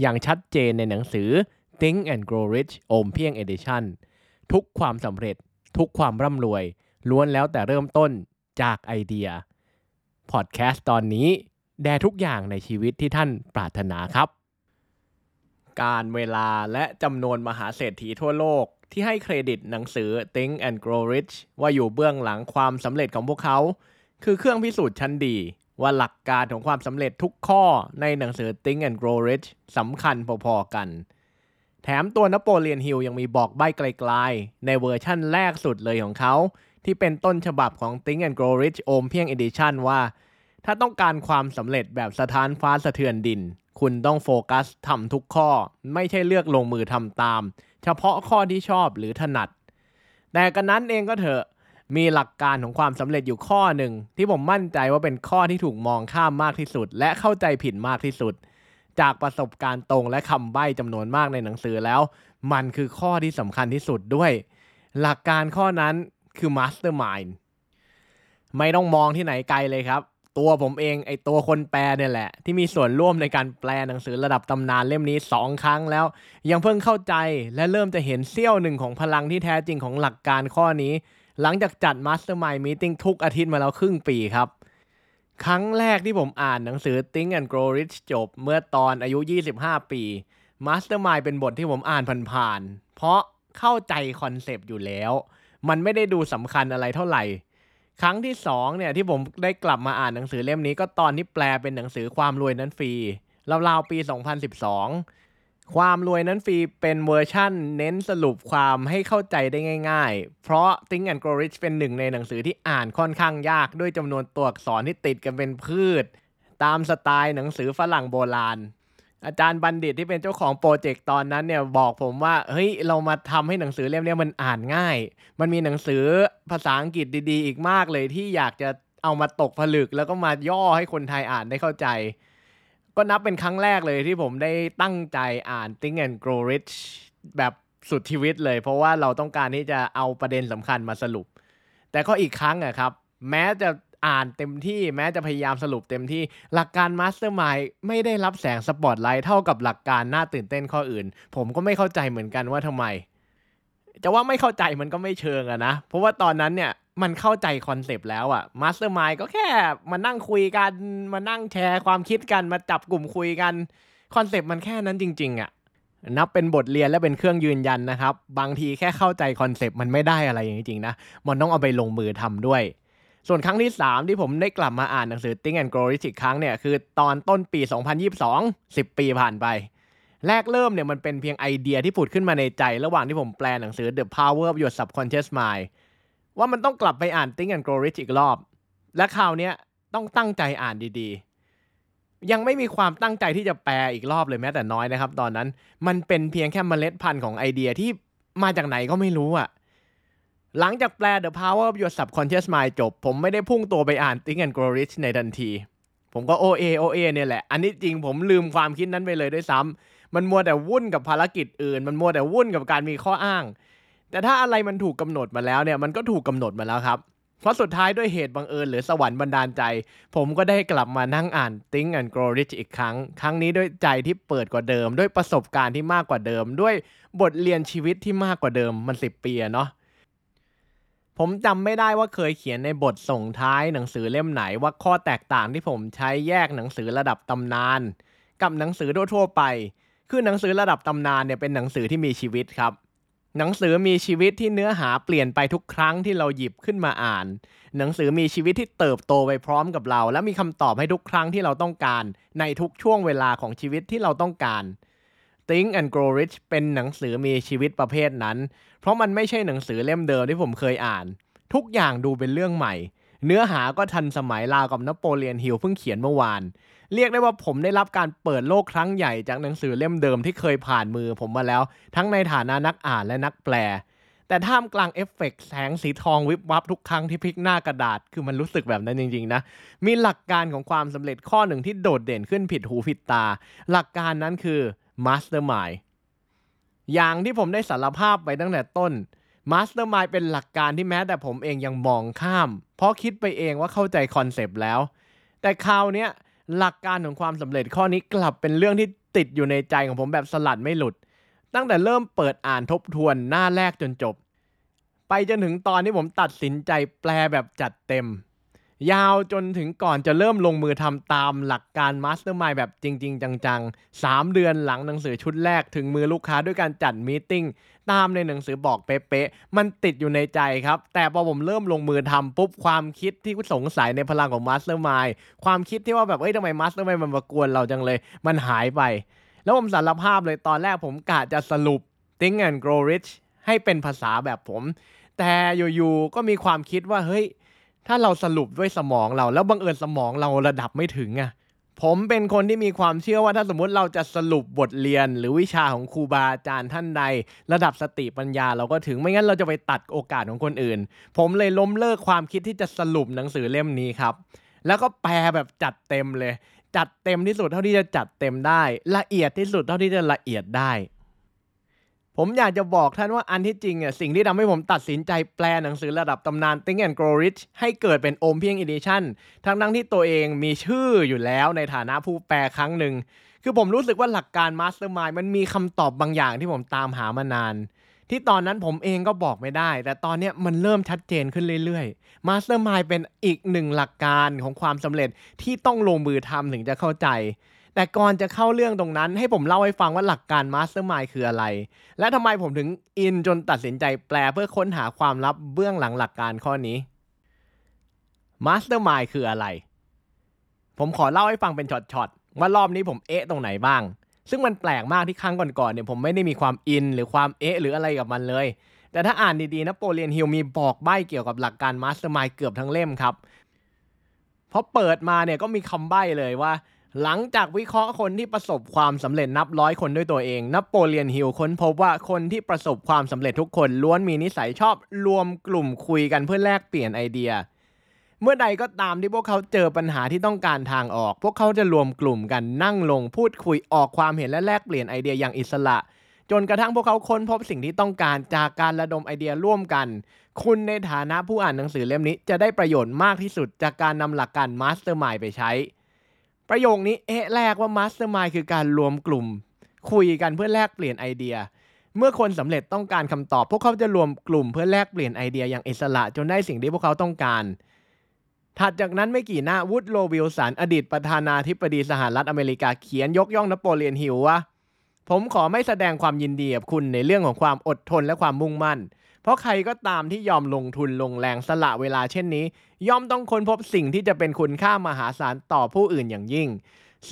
อย่างชัดเจนในหนังสือ Think and Grow Rich โอมเพียง Edition ทุกความสำเร็จ ทุกความร่ำรวย ล้วนแล้วแต่เริ่มต้นจากไอเดีย พอดแคสต์ตอนนี้ แด่ทุกอย่างในชีวิตที่ท่านปรารถนาครับ การเวลาและจำนวนมหาเศรษฐีทั่วโลกที่ให้เครดิตหนังสือ Think and Grow Rich ว่าอยู่เบื้องหลังความสำเร็จของพวกเขา คือเครื่องพิสูจน์ชั้นดี ว่าหลักการของความสำเร็จทุกข้อในหนังสือ Think and Grow Rich สำคัญพอๆกัน แถมตัวนโปเลียนฮิลยังมีบอกใบ้ไกลๆ ในเวอร์ชั่นแรกสุดเลยของเขา ที่เป็นต้นฉบับของ Think and Grow Rich โอมเพี้ยง Edition ว่า ถ้าต้องการความสำเร็จแบบสะท้านฟ้าสะเทือนดิน คุณต้องโฟกัสทำทุกข้อ ไม่ใช่เลือกลงมือทำตาม เฉพาะข้อที่ชอบหรือถนัด แต่กันนั้นเองก็เถอะ มีหลักการของความสำเร็จอยู่ข้อหนึ่ง ที่ผมมั่นใจว่าเป็นข้อที่ถูกมองข้ามมากที่สุด และเข้าใจผิดมากที่สุด จากประสบการณ์ตรงและคำใบ้จำนวนมากในหนังสือแล้ว มันคือข้อที่สำคัญที่สุดด้วย หลักการข้อนั้นคือ Mastermind ไม่ต้องมองที่ไหนไกลเลยครับ ตัวผมเองไอตัวคนแปลเนี่ยแหละ ที่มีส่วนร่วมในการแปลหนังสือระดับตำนานเล่มนี้สองครั้งแล้ว ยังเพิ่งเข้าใจและเริ่มจะเห็นเสี้ยวหนึ่งของพลังที่แท้จริงของหลักการข้อนี้ หลังจากจัด Mastermind Meeting ทุกอาทิตย์มาแล้วครึ่งปีครับ ครั้งแรกที่ผมอ่านหนังสือ Think and Grow Rich จบเมื่อตอนอายุ 25 ปี Mastermind เป็นบทที่ผมอ่านผ่านๆ เพราะเข้าใจคอนเซปต์อยู่แล้ว มันไม่ได้ดูสำคัญอะไรเท่าไหร่ ครั้งที่สองเนี่ยที่ผมได้กลับมาอ่านหนังสือเล่มนี้ก็ตอนที่แปลเป็นหนังสือความรวยนั้นฟรีราวๆปี 2012 ความรวยนั้นฟรีเป็นเวอร์ชั่น เน้นสรุปความให้เข้าใจได้ง่ายๆ เพราะ Think and Grow Rich เป็นหนึ่งในหนังสือที่อ่านค่อนข้างยากด้วยจำนวนตัวอักษรที่ติดกันเป็นพืด ตามสไตล์หนังสือฝรั่งโบราณ อาจารย์บัณฑิตที่เป็นเจ้าของโปรเจกต์ตอนนั้นเนี่ยบอกผมว่า เฮ้ย เรามาทำให้หนังสือเล่มนี้มันอ่านง่าย มันมีหนังสือภาษาอังกฤษดีๆ อีกมากเลยที่อยากจะเอามาตกผลึกแล้วก็มาย่อให้คนไทยอ่านได้เข้าใจ ก็นับเป็นครั้งแรกเลยที่ผมได้ตั้งใจอ่าน Think and Grow Rich แบบสุดชีวิตเลย เพราะว่าเราต้องการที่จะเอาประเด็นสำคัญมาสรุป แต่ก็อีกครั้งอะครับ แม้จะอ่านเต็มที่แม้จะพยายามสรุปเต็มที่หลักการ Mastermind ไม่ได้รับแสงสปอตไลท์เท่ากับหลักการน่าตื่นเต้นข้ออื่น ผมก็ไม่เข้าใจเหมือนกันว่าทำไม จะว่าไม่เข้าใจมันก็ไม่เชิงอะนะ เพราะว่าตอนนั้นเนี่ย มันเข้าใจคอนเซปต์แล้วอะ Mastermind ก็แค่มานั่งคุยกันมานั่งแชร์ความคิดกันมาจับกลุ่มคุยกันคอนเซปต์มันแค่นั้นจริง ๆอะนับเป็นบทเรียนและเป็นเครื่องยืนยันนะครับ บางทีแค่เข้าใจคอนเซปต์มันไม่ได้อะไรอย่างจริงๆนะ มันต้องเอาไปลงมือทำด้วย ส่วนครั้งที่ 3 ที่ผมได้กลับมาอ่านหนังสือ Think and Grow Rich อีกครั้งเนี่ย คือตอนต้นปี 2022 10 ปีผ่านไป แรกเริ่มเนี่ยมันเป็นเพียงไอเดียที่ผุดขึ้นมาในใจ ระหว่างที่ผมแปลหนังสือ The Power of Your Subconscious Mind ว่ามันต้องกลับไปอ่าน Think and Grow Rich อีกรอบ และคราวนี้ต้องตั้งใจอ่านดีๆ ยังไม่มีความตั้งใจที่จะแปลอีกรอบเลยแม้แต่น้อยนะครับ ตอนนั้นมันเป็นเพียงแค่เมล็ดพันธุ์ของไอเดียที่มาจากไหนก็ไม่รู้อะหลังจากแปล The Power of Your Subconscious Mind จบ ผมไม่ได้พุ่งตัวไปอ่าน Think and Grow Rich ในทันที ผมก็โอเอโอเอเนี่ยแหละ อันนี้จริงผมลืมความคิดนั้นไปเลยด้วยซ้ำมันมัวแต่วุ่นกับภารกิจอื่น มันมัวแต่วุ่นกับการมีข้ออ้าง แต่ถ้าอะไรมันถูกกำหนดมาแล้วเนี่ยมันก็ถูกกำหนดมาแล้วครับ เพราะสุดท้ายด้วยเหตุบังเอิญหรือสวรรค์บันดาลใจ ผมก็ได้กลับมานั่งอ่าน Think and Grow Rich อีกครั้ง ครั้งนี้ด้วยใจที่เปิดกว่าเดิม ด้วยประสบการณ์ที่มากกว่าเดิม ด้วยบทเรียนชีวิตที่มากกว่าเดิมมันสิบปีเนาะผมจำไม่ได้ว่าเคยเขียนในบทส่งท้ายหนังสือเล่มไหนว่าข้อแตกต่างที่ผมใช้แยกหนังสือระดับตำนาน กับหนังสือทั่วๆไป คือหนังสือระดับตำนานเนี่ยเป็นหนังสือที่มีชีวิตครับ หนังสือมีชีวิตที่เนื้อหาเปลี่ยนไปทุกครั้งที่เราหยิบขึ้นมาอ่าน หนังสือมีชีวิตที่เติบโตไปพร้อมกับเรา และมีคำตอบให้ทุกครั้งที่เราต้องการ ในทุกช่วงเวลาของชีวิตที่เราต้องการ Think and Grow Rich เป็นหนังสือมีชีวิตประเภทนั้น เพราะมันไม่ใช่หนังสือเล่มเดิมที่ผมเคยอ่าน ทุกอย่างดูเป็นเรื่องใหม่ เนื้อหาก็ทันสมัยราวกับนโปเลียนฮิลเพิ่งเขียนเมื่อวาน เรียกได้ว่าผมได้รับการเปิดโลกครั้งใหญ่จากหนังสือเล่มเดิมที่เคยผ่านมือผมมาแล้ว ทั้งในฐานะนักอ่านและนักแปล แต่ท่ามกลางเอฟเฟกต์แสงสีทองวิบวับทุกครั้งที่พลิกหน้ากระดาษ คือมันรู้สึกแบบนั้นจริงๆนะ มีหลักการของความสำเร็จข้อหนึ่งที่โดดเด่นขึ้นผิดหูผิดตา หลักการนั้นคือ Mastermind อย่างที่ผมได้สารภาพไปตั้งแต่ต้น Mastermind เป็นหลักการที่แม้แต่ผมเองยังมองข้าม เพราะคิดไปเองว่าเข้าใจคอนเซปต์แล้ว แต่คราวเนี้ย หลักการของความสำเร็จข้อนี้กลับเป็นเรื่องที่ติดอยู่ในใจของผมแบบสลัดไม่หลุด ตั้งแต่เริ่มเปิดอ่านทบทวนหน้าแรกจนจบ ไปจนถึงตอนที่ผมตัดสินใจแปลแบบจัดเต็ม ยาวจนถึงก่อนจะเริ่มลงมือทำตามหลักการ Mastermind แบบจริง ๆ จังๆ 3 เดือนหลังหนังสือชุดแรกถึงมือลูกค้าด้วยการจัด meeting ตามในหนังสือบอกเป๊ะๆ มันติดอยู่ในใจครับ แต่พอผมเริ่มลงมือทำปุ๊บความคิดที่สงสัยในพลังของ Mastermind ความคิดที่ว่าแบบเอ้ยทำไม Mastermind มันมากวนเราจังเลย มันหายไป แล้วผมสารภาพเลยตอนแรกผมกะจะสรุป Think and Grow Rich ให้เป็นภาษาแบบผม แต่อยู่ๆก็มีความคิดว่าเฮ้ยถ้าเราสรุปด้วยสมองเรา แล้วบังเอิญสมองเราระดับไม่ถึงอะ ผมเป็นคนที่มีความเชื่อว่าถ้าสมมุติเราจะสรุปบทเรียน หรือวิชาของครูบาอาจารย์ท่านใด ระดับสติปัญญาเราก็ถึงไม่งั้นเราจะไปตัดโอกาสของคนอื่น ผมเลยล้มเลิกความคิดที่จะสรุปหนังสือเล่มนี้ครับ แล้วก็แปลแบบจัดเต็มเลย จัดเต็มที่สุดเท่าที่จะจัดเต็มได้ ละเอียดที่สุดเท่าที่จะละเอียดได้ ผมอยากจะบอกท่านว่าอันที่จริงอะสิ่งที่ทำให้ผมตัดสินใจแปลหนังสือระดับตำนาน Think and Grow Rich ให้เกิดเป็นโอมเพี้ยง Edition ทั้งทั้งที่ตัวเองมีชื่ออยู่แล้วในฐานะผู้แปลครั้งหนึ่ง คือผมรู้สึกว่าหลักการ Mastermind มันมีคำตอบบางอย่างที่ผมตามหามานาน ที่ตอนนั้นผมเองก็บอกไม่ได้ แต่ตอนนี้มันเริ่มชัดเจนขึ้นเรื่อยๆ Mastermind เป็นอีกหนึ่งหลักการของความสำเร็จที่ต้องลงมือทำถึงจะเข้าใจ แต่ก่อนจะเข้าเรื่องตรงนั้นให้ผมเล่าให้ฟังว่าหลักการ Mastermind คืออะไร และทำไมผมถึงอินจนตัดสินใจแปลเพื่อค้นหาความลับเบื้องหลังหลักการข้อนี้ Mastermind คืออะไร ผมขอเล่าให้ฟังเป็นช็อตๆว่ารอบนี้ผมเอ๊ะตรงไหนบ้าง ซึ่งมันแปลกมากที่ครั้งก่อนๆเนี่ยผมไม่ได้มีความอินหรือความเอ๊ะหรืออะไรกับมันเลยแต่ถ้าอ่านดีๆนะโปเลียนฮิลมีบอกใบ้เกี่ยวกับหลักการ Mastermind เกือบทั้งเล่มครับ เพราะเปิดมาเนี่ยก็มีคำใบ้เลยว่า หลังจากวิเคราะห์คนที่ประสบความสำเร็จนับร้อยคนด้วยตัวเองนโปเลียนฮิลค้นพบว่าคนที่ประสบความสำเร็จทุกคนล้วนมีนิสัยชอบรวมกลุ่มคุยกันเพื่อแลกเปลี่ยนไอเดีย เมื่อใดก็ตามที่พวกเขาเจอปัญหาที่ต้องการทางออก พวกเขาจะรวมกลุ่มกันนั่งลงพูดคุยออกความเห็นและแลกเปลี่ยนไอเดียอย่างอิสระ จนกระทั่งพวกเขาค้นพบสิ่งที่ต้องการจากการระดมไอเดียร่วมกัน คุณในฐานะผู้อ่านหนังสือเล่มนี้จะได้ประโยชน์มากที่สุดจากการนำหลักการ Mastermind ไปใช้ ประโยคนี้เอ๊ะแรกว่า Mastermind คือการรวมกลุ่ม คุยกันเพื่อแลกเปลี่ยนไอเดีย เมื่อคนสำเร็จต้องการคำตอบ พวกเขาจะรวมกลุ่มเพื่อแลกเปลี่ยนไอเดียอย่างอิสระจนได้สิ่งที่พวกเขาต้องการ ถัดจากนั้นไม่กี่หน้าวูดโรวิลสันอดีตประธานาธิบดีสหรัฐอเมริกาเขียนยกย่องนโปเลียนฮิลว่าผมขอไม่แสดงความยินดีกับคุณในเรื่องของความอดทนและความมุ่งมั่น ราะใครก็ตามที่ยอมลงทุนลงแรงสละเวลาเช่นนี้ ย่อมต้องค้นพบสิ่งที่จะเป็นคุณค่ามหาศาลต่อผู้อื่นอย่างยิ่ง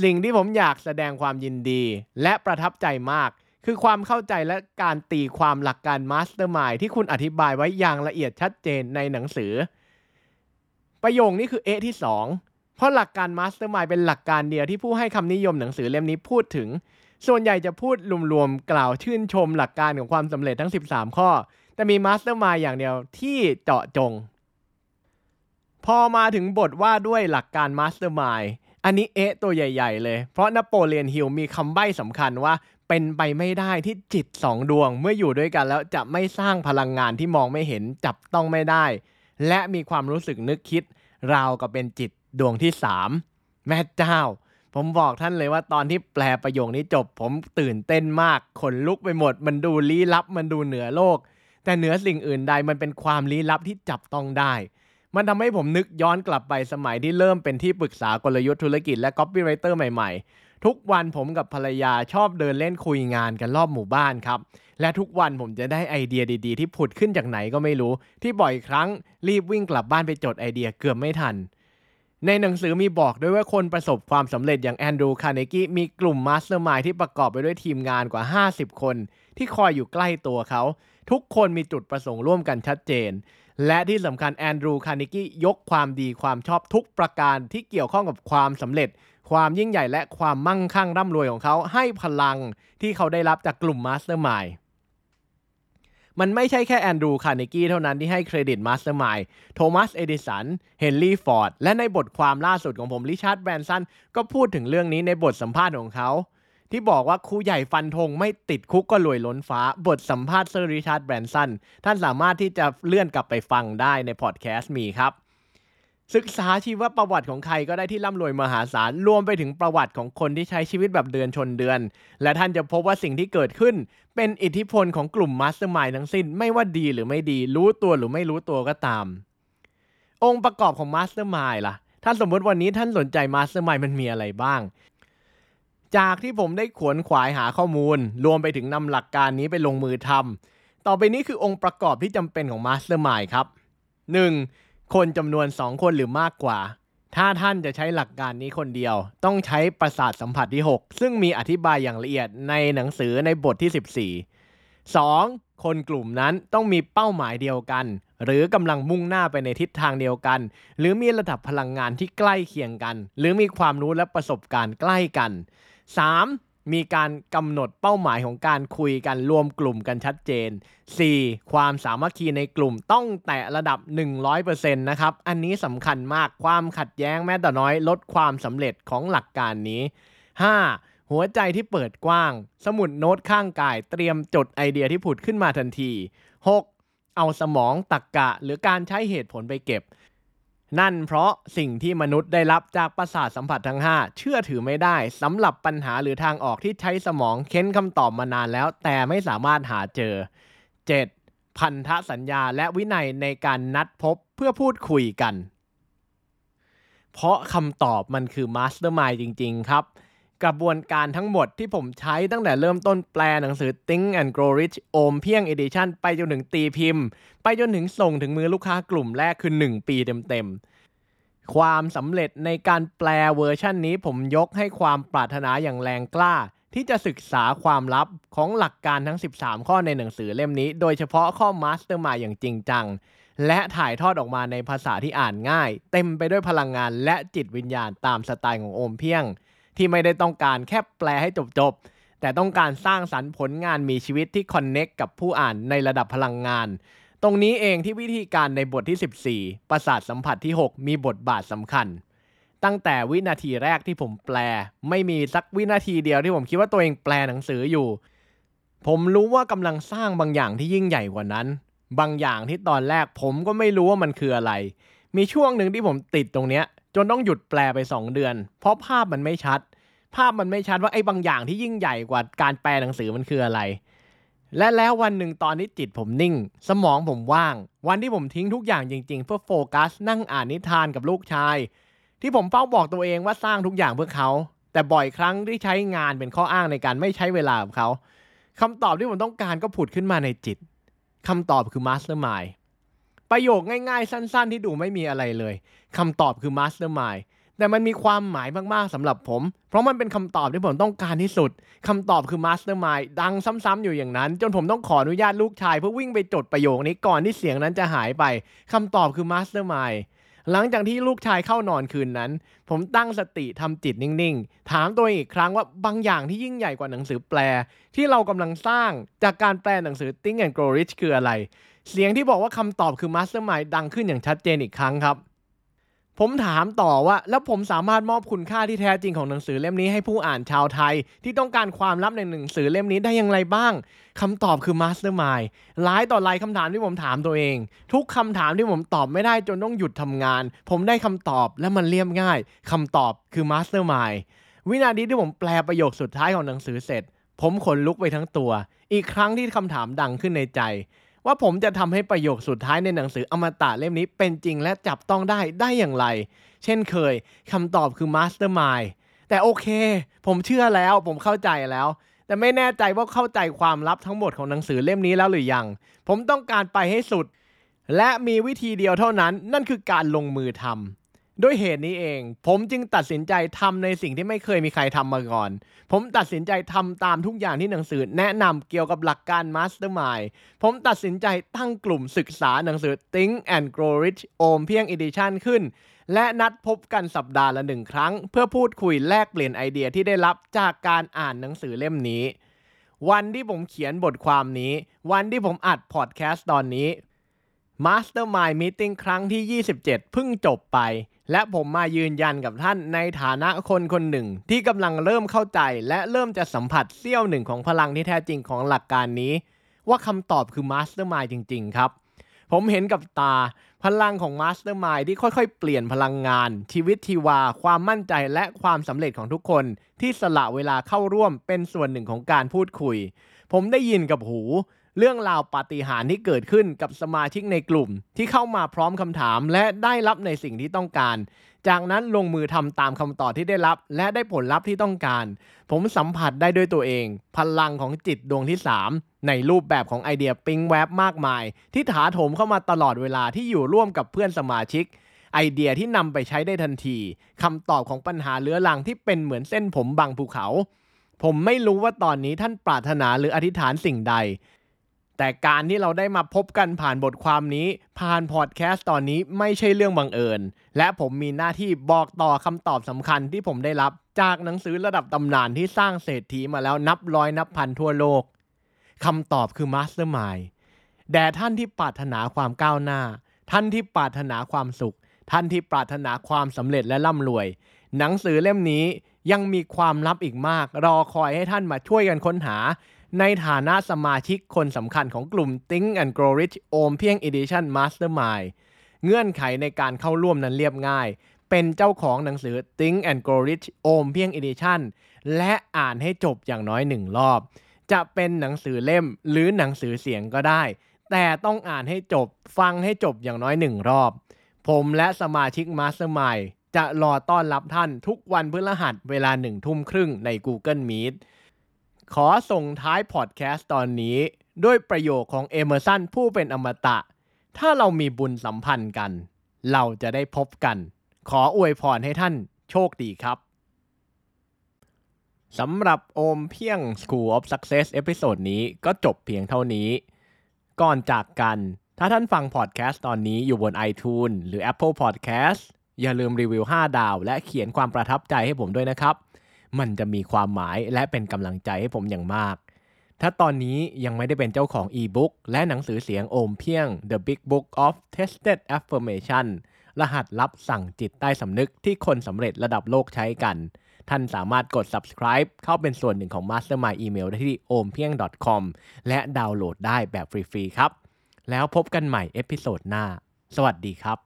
สิ่งที่ผมอยากแสดงความยินดี และประทับใจมาก คือความเข้าใจและการตีความหลักการ Mastermind ที่คุณอธิบายไว้อย่างละเอียดชัดเจนในหนังสือ ประโยคนี้คือเอ๊ะที่ 2 เพราะหลักการ Mastermind เป็นหลักการเดียวที่ผู้ให้คำนิยมหนังสือเล่มนี้พูดถึง ส่วนใหญ่จะพูดรวมๆกล่าวชื่นชมหลักการของความสำเร็จทั้ง 13 ข้อ แต่มี Mastermind อย่างเดียวที่เจาะจง พอมาถึงบทว่าด้วยหลักการ Mastermind อันนี้เอ๊ะตัวใหญ่ ๆ เลย เพราะนโปเลียนฮิลมีคำใบ้สำคัญว่าเป็นไปไม่ได้ที่จิตสองดวง เมื่ออยู่ด้วยกันแล้วจะไม่สร้างพลังงานที่มองไม่เห็นจับต้องไม่ได้ และมีความรู้สึกนึกคิด ราวกับเป็นจิตดวงที่สามแม่เจ้า ผมบอกท่านเลยว่าตอนที่แปลประโยคนี้จบ ผมตื่นเต้นมากขนลุกไปหมด มันดูลี้ลับมันดูเหนือโลก แต่เหนือสิ่งอื่นใดมันเป็นความลี้ลับที่จับต้องได้ มันทำให้ผมนึกย้อนกลับไปสมัยที่เริ่มเป็นที่ปรึกษากลยุทธ์ธุรกิจและ copywriter ใหม่ๆ ทุกวันผมกับภรรยาชอบเดินเล่นคุยงานกันรอบหมู่บ้านครับ และทุกวันผมจะได้ไอเดียดีๆ ที่ผุดขึ้นจากไหนก็ไม่รู้ ที่บ่อยครั้งรีบวิ่งกลับบ้านไปจดไอเดียเกือบไม่ทันในหนังสือมีบอกด้วยว่าคนประสบความสำเร็จอย่างแอนดรูคาร์เนกี้มีกลุ่ม Mastermind ที่ประกอบไปด้วยทีมงานกว่า 50 คน ที่คอยอยู่ใกล้ตัวเขา ทุกคนมีจุดประสงค์ร่วมกันชัดเจน และที่สำคัญแอนดรูคาร์เนกี้ยกความดีความชอบทุกประการที่เกี่ยวข้องกับความสำเร็จ ความยิ่งใหญ่และความมั่งคั่งร่ำรวยของเขาให้พลังที่เขาได้รับจากกลุ่ม Mastermind มันไม่ใช่แค่แอนดรูคาร์เนกี้เท่านั้นที่ให้เครดิต Mastermind โทมัส เอดิสัน เฮนรี่ ฟอร์ด และในบทความล่าสุดของผม ริชาร์ด แบรนสัน ก็พูดถึงเรื่องนี้ในบทสัมภาษณ์ของเขา ที่บอกว่าครูใหญ่ฟันธงไม่ติดคุกก็รวยล้นฟ้า บทสัมภาษณ์เซอร์ริชาร์ดแบรนสันท่านสามารถที่จะเลื่อนกลับไปฟังได้ในพอดแคสต์มีครับ ศึกษาชีวประวัติของใครก็ได้ที่ร่ำรวยมหาศาล รวมไปถึงประวัติของคนที่ใช้ชีวิตแบบเดือนชนเดือน และท่านจะพบว่าสิ่งที่เกิดขึ้น เป็นอิทธิพลของกลุ่ม Mastermind ทั้งสิ้นไม่ว่าดีหรือไม่ดีรู้ตัวหรือไม่รู้ตัวก็ตาม องค์ประกอบของ Mastermind ล่ะถ้าสมมติวันนี้ท่านสนใจ Mastermind มันมีอะไรบ้าง จากที่ผมได้ขวนขวายหาข้อมูล รวมไปถึงนำหลักการนี้ไปลงมือทำต่อไปนี้คือองค์ประกอบที่จำเป็นของ Mastermind ครับ 1. คนจำนวน 2 คนหรือมากกว่า ถ้าท่านจะใช้หลักการนี้คนเดียว ต้องใช้ประสาทสัมผัสที่ 6 ซึ่งมีอธิบายอย่างละเอียดในหนังสือในบทที่ 14 2. คนกลุ่มนั้นต้องมีเป้าหมายเดียวกัน หรือกำลังมุ่งหน้าไปในทิศทางเดียวกัน หรือมีระดับพลังงานที่ใกล้เคียงกัน หรือมีความรู้และประสบการณ์ใกล้กัน 3. มีการกำหนดเป้าหมายของการคุยกันรวมกลุ่มกันชัดเจน 4. ความสามัคคีในกลุ่มต้องแตะระดับ 100%นะครับ อันนี้สำคัญมากความขัดแย้งแม้แต่น้อยลดความสำเร็จของหลักการนี้ 5. หัวใจที่เปิดกว้าง สมุดโน้ตข้างกายเตรียมจดไอเดียที่ผุดขึ้นมาทันที 6. เอาสมองตรรกะหรือการใช้เหตุผลไปเก็บ นั่นเพราะสิ่งที่มนุษย์ได้รับจากประสาทสัมผัสทั้ง 5 เชื่อถือไม่ได้สำหรับปัญหาหรือทางออกที่ใช้สมองเค้นคำตอบมานานแล้ว แต่ไม่สามารถหาเจอ 7. พันธสัญญาและวินัยในการนัดพบเพื่อพูดคุยกัน เพราะคำตอบมันคือ Mastermind จริง ๆ ครับ กระบวนการทั้งหมดที่ผมใช้ตั้งแต่เริ่มต้นแปลหนังสือ Think and Grow Rich โอมเพียง Edition ไปจนถึงตีพิมพ์ ไปจนถึงส่งถึงมือลูกค้ากลุ่มแรกคือ 1 ปีเต็มๆ ความสำเร็จในการแปลเวอร์ชันนี้ผมยกให้ความปรารถนาอย่างแรงกล้า ที่จะศึกษาความลับของหลักการทั้ง 13 ข้อในหนังสือเล่มนี้ โดยเฉพาะข้อ Mastermind อย่างจริงจัง และถ่ายทอดออกมาในภาษาที่อ่านง่าย เต็มไปด้วยพลังงานและจิตวิญญาณตามสไตล์ของโอมเพียง ที่ไม่ได้ต้องการแค่แปลให้จบๆ แต่ต้องการสร้างสรรค์ผลงานมีชีวิตที่ connect กับผู้อ่านในระดับพลังงาน ตรงนี้เองที่วิธีการในบทที่ 14 ประสาทสัมผัสที่ 6 มีบทบาทสำคัญ ตั้งแต่วินาทีแรกที่ผมแปล ไม่มีสักวินาทีเดียวที่ผมคิดว่าตัวเองแปลหนังสืออยู่ ผมรู้ว่ากำลังสร้างบางอย่างที่ยิ่งใหญ่กว่านั้น บางอย่างที่ตอนแรกผมก็ไม่รู้ว่ามันคืออะไร มีช่วงหนึ่งที่ผมติดตรงเนี้ย จนต้องหยุดแปลไป 2 เดือน เพราะภาพมันไม่ชัด ภาพมันไม่ชัดว่าไอ้บางอย่างที่ยิ่งใหญ่กว่าการแปลหนังสือมันคืออะไร และแล้ววันหนึ่งตอนที่จิตผมนิ่ง สมองผมว่าง วันที่ผมทิ้งทุกอย่างจริง ๆ เพื่อโฟกัส นั่งอ่านนิทานกับลูกชาย ที่ผมเฝ้าบอกตัวเองว่าสร้างทุกอย่างเพื่อเขา แต่บ่อยครั้งที่ใช้งานเป็นข้ออ้างในการไม่ใช้เวลากับเขาคำตอบที่ผมต้องการก็ผุดขึ้นมาในจิตคำตอบคือ Mastermind ประโยคง่ายๆ สั้น ๆ ที่ดูไม่มีอะไรเลยคำตอบคือ Mastermind แต่มันมีความหมายมากๆสำหรับผม เพราะมันเป็นคำตอบที่ผมต้องการที่สุดคำตอบคือ Mastermind ดังซ้ำๆอยู่อย่างนั้น จนผมต้องขออนุญาตลูกชายเพื่อวิ่งไปจดประโยคนี้ก่อนที่เสียงนั้นจะหายไปคำตอบคือ Mastermind หลังจากที่ลูกชายเข้านอนคืนนั้น ผมตั้งสติทำจิตนิ่งๆ ถามตัวเองอีกครั้งว่าบางอย่างที่ยิ่งใหญ่กว่าหนังสือแปล ที่เรากำลังสร้างจากการแปลหนังสือ Think and Grow Rich คืออะไร เสียงที่บอกว่าคำตอบคือ Mastermind ดังขึ้นอย่างชัดเจนอีกครั้งครับ ผมถามต่อว่าแล้วผมสามารถมอบคุณค่าที่แท้จริงของหนังสือเล่มนี้ให้ผู้อ่านชาวไทย ที่ต้องการความลับในหนังสือเล่มนี้ได้อย่างไรบ้างคำตอบคือ Mastermind หลายต่อหลายคำถามที่ผมถามตัวเอง ทุกคำถามที่ผมตอบไม่ได้จนต้องหยุดทำงาน ผมได้คำตอบและมันเรียบง่ายคำตอบคือ Mastermind วินาทีที่ผมแปลประโยคสุดท้ายของหนังสือเสร็จ ผมขนลุกไปทั้งตัว อีกครั้งที่คำถามดังขึ้นในใจ ว่าผมจะทำให้ประโยคสุดท้ายในหนังสืออมตะเล่มนี้เป็นจริงและจับต้องได้ได้อย่างไร เช่นเคยคำตอบคือ Mastermind แต่โอเค ผมเชื่อแล้วผมเข้าใจแล้ว แต่ไม่แน่ใจว่าเข้าใจความลับทั้งหมดของหนังสือเล่มนี้แล้วหรือยัง ผมต้องการไปให้สุด และมีวิธีเดียวเท่านั้น นั่นคือการลงมือทำ ด้วยเหตุนี้เอง ผมจึงตัดสินใจทำในสิ่งที่ไม่เคยมีใครทำมาก่อน ผมตัดสินใจทำตามทุกอย่างที่หนังสือแนะนำเกี่ยวกับหลักการ Mastermind ผมตัดสินใจตั้งกลุ่มศึกษาหนังสือ Think and Grow Rich โอมเพียง Edition ขึ้น และนัดพบกันสัปดาห์ละหนึ่งครั้ง เพื่อพูดคุยแลกเปลี่ยนไอเดียที่ได้รับจากการอ่านหนังสือเล่มนี้ วันที่ผมเขียนบทความนี้ วันที่ผมอัดพอดแคสต์ตอนนี้ Mastermind Meeting ครั้งที่ 27 เพิ่งจบไป และผมมายืนยันกับท่านในฐานะคนคนหนึ่ง ที่กำลังเริ่มเข้าใจและเริ่มจะสัมผัสเสี้ยวหนึ่งของพลังที่แท้จริงของหลักการนี้ ว่าคำตอบคือ Mastermind จริง ๆ ครับ ผมเห็นกับตาพลังของ Mastermind ที่ค่อยๆ เปลี่ยนพลังงาน ชีวิตทีวา ความมั่นใจและความสำเร็จของทุกคน ที่สละเวลาเข้าร่วมเป็นส่วนหนึ่งของการพูดคุย ผมได้ยินกับหู เรื่องราวปาฏิหาริย์ที่เกิดขึ้นกับสมาชิกในกลุ่ม ที่เข้ามาพร้อมคำถาม และได้รับในสิ่งที่ต้องการ จากนั้นลงมือทำตามคำตอบที่ได้รับ และได้ผลลัพธ์ที่ต้องการ ผมสัมผัสได้ด้วยตัวเอง พลังของจิตดวงที่ 3 ในรูปแบบของไอเดียปิ๊งแวบมากมาย ที่ถาโถมเข้ามาตลอดเวลาที่อยู่ร่วมกับเพื่อนสมาชิกไอเดียที่นำไปใช้ได้ทันทีคำตอบของปัญหาเรื้อรังที่เป็นเหมือนเส้นผมบางภูเขา ผมไม่รู้ว่าตอนนี้ท่านปรารถนาหรืออธิษฐานสิ่งใด แต่การที่เราได้มาพบกันผ่านบทความนี้ ผ่านพอดแคสต์ตอนนี้ไม่ใช่เรื่องบังเอิญ และผมมีหน้าที่บอกต่อคำตอบสำคัญที่ผมได้รับ จากหนังสือระดับตำนานที่สร้างเศรษฐีมาแล้วนับร้อยนับพันทั่วโลกคำตอบคือ Mastermind แด่ท่านที่ปรารถนาความก้าวหน้า ท่านที่ปรารถนาความสุข ท่านที่ปรารถนาความสำเร็จและร่ำรวย หนังสือเล่มนี้ยังมีความลับอีกมาก รอคอยให้ท่านมาช่วยกันค้นหา ในฐานะสมาชิกคนสำคัญของกลุ่ม Think and Grow Rich โอมเพียง Edition Mastermind เงื่อนไขในการเข้าร่วมนั้นเรียบง่าย เป็นเจ้าของหนังสือ Think and Grow Rich โอมเพียง Edition และอ่านให้จบอย่างน้อยหนึ่งรอบ จะเป็นหนังสือเล่มหรือหนังสือเสียงก็ได้ แต่ต้องอ่านให้จบฟังให้จบอย่างน้อยหนึ่งรอบ ผมและสมาชิก Mastermind จะรอต้อนรับท่านทุกวันพฤหัสเวลาหนึ่งทุ่มครึ่งใน Google Meet ขอส่งท้ายพอดแคสต์ตอนนี้ ด้วยประโยคของเอเมอร์สันผู้เป็นอมตะ ถ้าเรามีบุญสัมพันธ์กัน เราจะได้พบกัน ขออวยพรให้ท่านโชคดีครับสำหรับโอมเพียง School of Success episode นี้ก็จบเพียงเท่านี้ ก่อนจากกัน ถ้าท่านฟังพอดแคสต์ตอนนี้อยู่บน iTunes หรือ Apple Podcast อย่าลืมรีวิว 5 ดาว และเขียนความประทับใจให้ผมด้วยนะครับ มันจะมีความหมายและเป็นกำลังใจให้ผมอย่างมาก ถ้าตอนนี้ยังไม่ได้เป็นเจ้าของอีบุ๊กและหนังสือเสียงโอมเพียง The Big Book of Tested Affirmation รหัสลับสั่งจิตใต้สำนึกที่คนสำเร็จระดับโลกใช้กัน ท่านสามารถกด subscribe เข้าเป็นส่วนหนึ่งของ Mastermind Email ได้ที่ ompieng.com และดาวน์โหลดได้แบบฟรีๆครับ แล้วพบกันใหม่ episode หน้า สวัสดีครับ